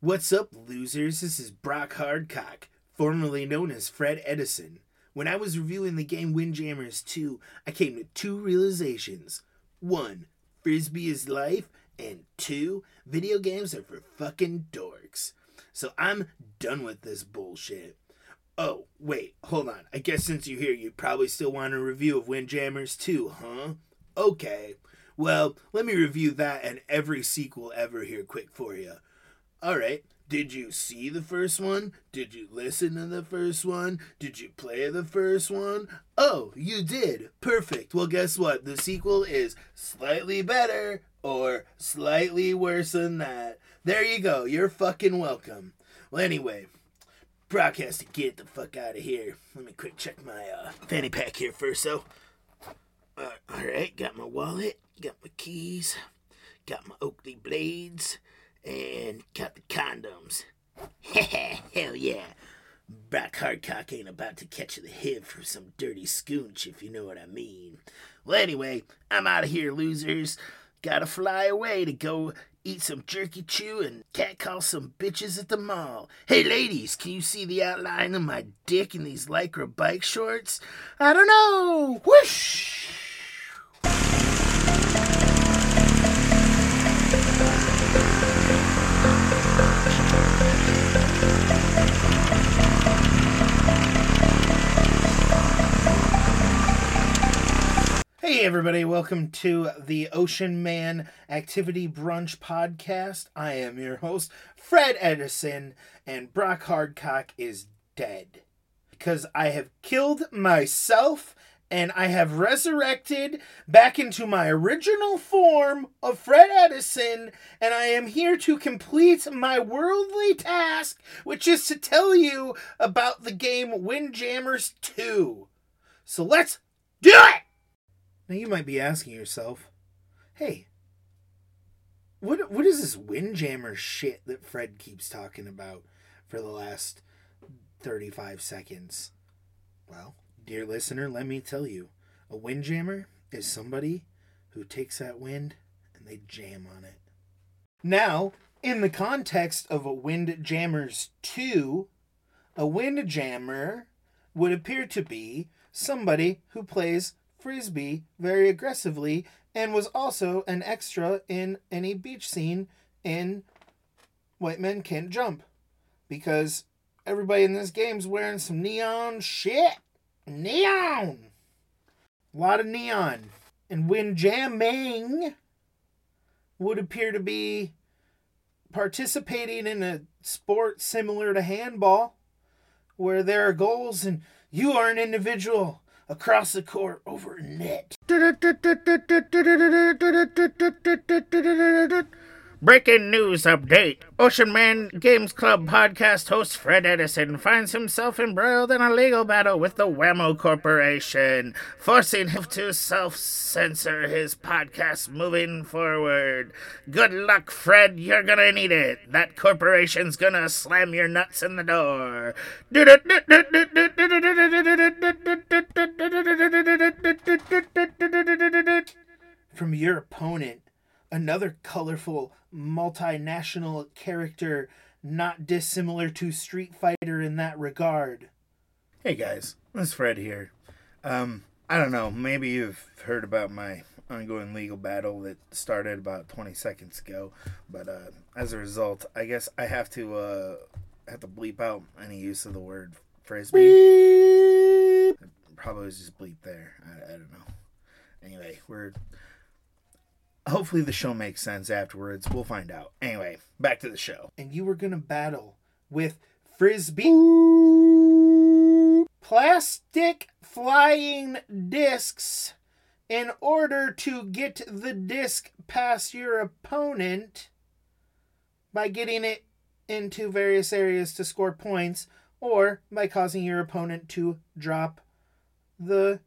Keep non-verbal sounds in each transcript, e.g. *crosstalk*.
What's up, losers? This is Brock Hardcock, formerly known as Fred Edison. When I was reviewing the game Windjammers 2, I came to two realizations. One, Frisbee is life, and two, video games are for fucking dorks. So I'm done with this bullshit. Oh, wait, hold on. I guess since you're here, you probably still want a review of Windjammers 2, huh? Okay. Well, let me review that and every sequel ever here quick for you. Alright, did you see the first one? Did you listen to the first one? Did you play the first one? Oh, you did. Perfect. Well, guess what? The sequel is slightly better or slightly worse than that. There you go. You're fucking welcome. Well, anyway, Brock has to get the fuck out of here. Let me quick check my uh, fanny pack here first, though. Uh, Alright, got my wallet, got my keys, got my Oakley blades and got the condoms. *laughs* Hell yeah. Brock Hardcock ain't about to catch the hip for some dirty scoonch, if you know what I mean. Well, anyway, I'm out of here, losers. Gotta fly away to go eat some jerky chew and catcall some bitches at the mall. Hey, ladies, can you see the outline of my dick in these lycra bike shorts? I don't know. Whoosh! Hey, everybody, welcome to the Ocean Man Activity Brunch Podcast. I am your host, Fred Edison, and Brock Hardcock is dead. Because I have killed myself and I have resurrected back into my original form of Fred Edison, and I am here to complete my worldly task, which is to tell you about the game Windjammers 2. So let's do it! Now you might be asking yourself, hey, what what is this windjammer shit that Fred keeps talking about for the last 35 seconds? Well, dear listener, let me tell you, a windjammer is somebody who takes that wind and they jam on it. Now, in the context of a Windjammers 2, a windjammer would appear to be somebody who plays frisbee very aggressively and was also an extra in any beach scene in White Men Can't Jump. Because everybody in this game's wearing some neon shit. Neon! A lot of neon. And when jamming would appear to be participating in a sport similar to handball, where there are goals and you are an individual across the court over net. Breaking news update. Ocean Man Games Club podcast host Fred Edison finds himself embroiled in a legal battle with the Wham-O Corporation, forcing him to self censor his podcast moving forward. Good luck, Fred. You're gonna need it. That corporation's gonna slam your nuts in the door. Opponent, another colorful multinational character not dissimilar to Street Fighter in that regard. Hey guys, it's Fred here. Um, I don't know, maybe you've heard about my ongoing legal battle that started about 20 seconds ago, but uh, as a result, I guess I have to uh, have to bleep out any use of the word frisbee. Probably was just bleep there. I, I don't know. Anyway, we're hopefully the show makes sense afterwards. We'll find out. Anyway, back to the show. And you were going to battle with frisbee plastic flying discs in order to get the disc past your opponent by getting it into various areas to score points or by causing your opponent to drop the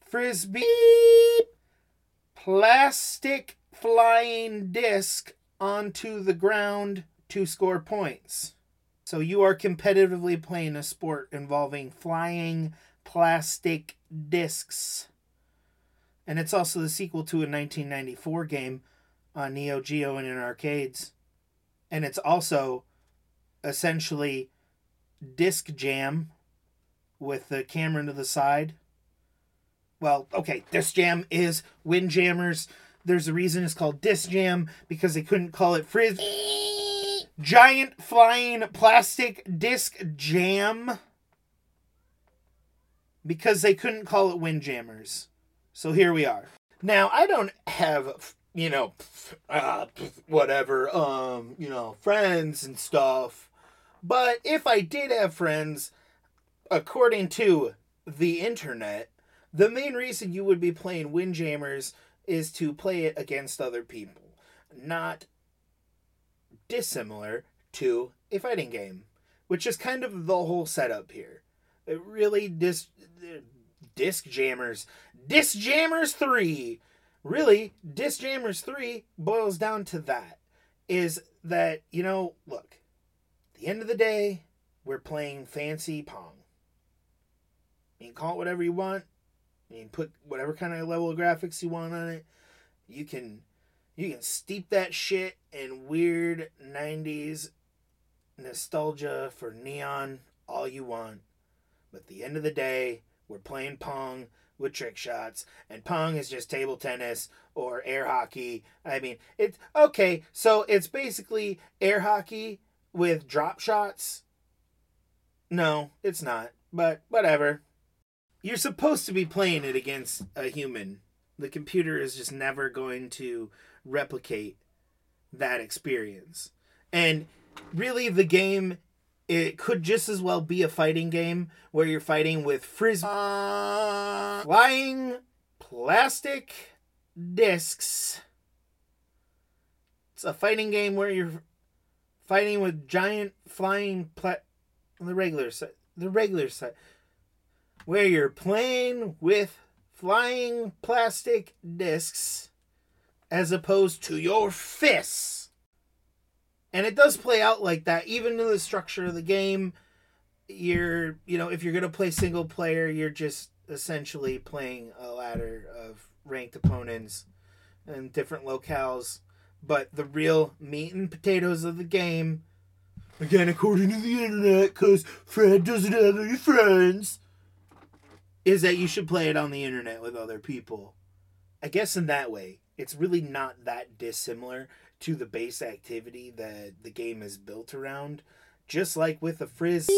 frisbee plastic flying disc onto the ground to score points. So you are competitively playing a sport involving flying plastic discs. And it's also the sequel to a 1994 game on Neo Geo and in arcades. And it's also essentially disc jam with the camera to the side. Well, okay, disc jam is Windjammers. There's a reason it's called disc jam because they couldn't call it frizz. Giant flying plastic disc jam because they couldn't call it Windjammers. So here we are. Now, I don't have, you know, uh, whatever, um, you know, friends and stuff. But if I did have friends, according to the internet, the main reason you would be playing Windjammers is to play it against other people, not dissimilar to a fighting game, which is kind of the whole setup here. It really dis disc jammers, disc jammers three, really disc jammers three boils down to that, is that you know look, at the end of the day, we're playing fancy pong. You can call it whatever you want. You can put whatever kind of level of graphics you want on it. You can you can steep that shit in weird 90s nostalgia for neon all you want. But at the end of the day, we're playing Pong with trick shots, and Pong is just table tennis or air hockey. I mean, it's okay, so it's basically air hockey with drop shots. No, it's not, but whatever. You're supposed to be playing it against a human. The computer is just never going to replicate that experience. And really, the game it could just as well be a fighting game where you're fighting with frisbee flying plastic discs. It's a fighting game where you're fighting with giant flying pla- the regular side, the regular side, where you're playing with flying plastic discs as opposed to your fists. And it does play out like that, even in the structure of the game. You're, you know, if you're going to play single player, you're just essentially playing a ladder of ranked opponents in different locales. But the real meat and potatoes of the game, again, according to the internet, because Fred doesn't have any friends, is that you should play it on the internet with other people. I guess in that way, it's really not that dissimilar to the base activity that the game is built around. Just like with a frizz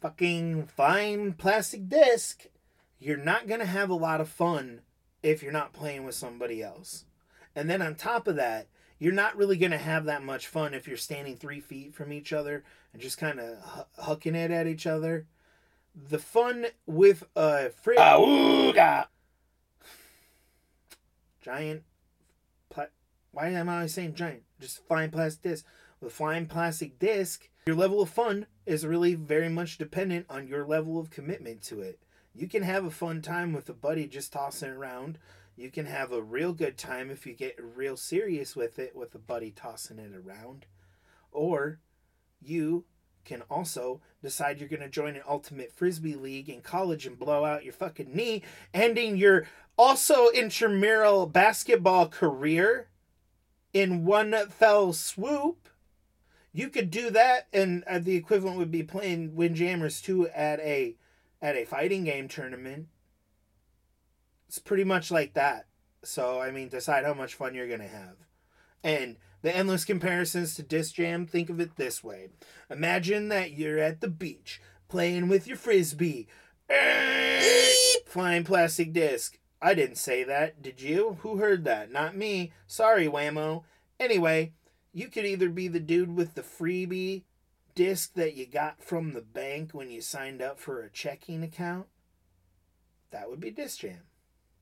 fucking fine plastic disc, you're not gonna have a lot of fun if you're not playing with somebody else. And then on top of that, you're not really gonna have that much fun if you're standing three feet from each other and just kind of h- hucking it at each other. The fun with a frizz giant why am I saying giant? Just flying plastic disc. With flying plastic disc, your level of fun is really very much dependent on your level of commitment to it. You can have a fun time with a buddy just tossing it around. You can have a real good time if you get real serious with it with a buddy tossing it around. Or you can also decide you're going to join an ultimate frisbee league in college and blow out your fucking knee, ending your also intramural basketball career in one fell swoop. You could do that, and uh, the equivalent would be playing Windjammers 2 at a at a fighting game tournament. It's pretty much like that. So I mean, decide how much fun you're gonna have, and the endless comparisons to Disc Jam. Think of it this way: Imagine that you're at the beach playing with your frisbee, flying plastic disc. I didn't say that, did you? Who heard that? Not me. Sorry, Wham-O. Anyway, you could either be the dude with the freebie disc that you got from the bank when you signed up for a checking account. That would be Disc Jam.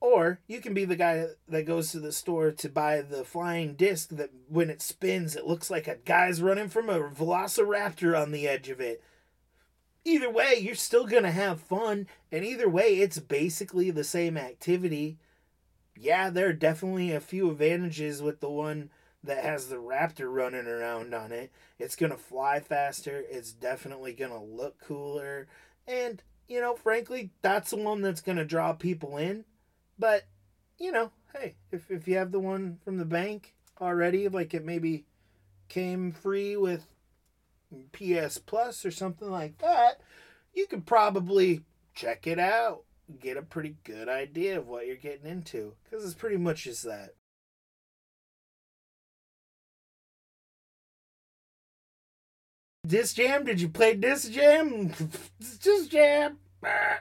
Or you can be the guy that goes to the store to buy the flying disc that when it spins, it looks like a guy's running from a velociraptor on the edge of it either way, you're still going to have fun. And either way, it's basically the same activity. Yeah, there are definitely a few advantages with the one that has the raptor running around on it. It's going to fly faster. It's definitely going to look cooler. And, you know, frankly, that's the one that's going to draw people in. But, you know, hey, if, if you have the one from the bank already, like it maybe came free with PS Plus or something like that, you could probably check it out, get a pretty good idea of what you're getting into, because it's pretty much just that. Disc Jam? Did you play Disc Jam? *laughs* Disc Jam. Ah.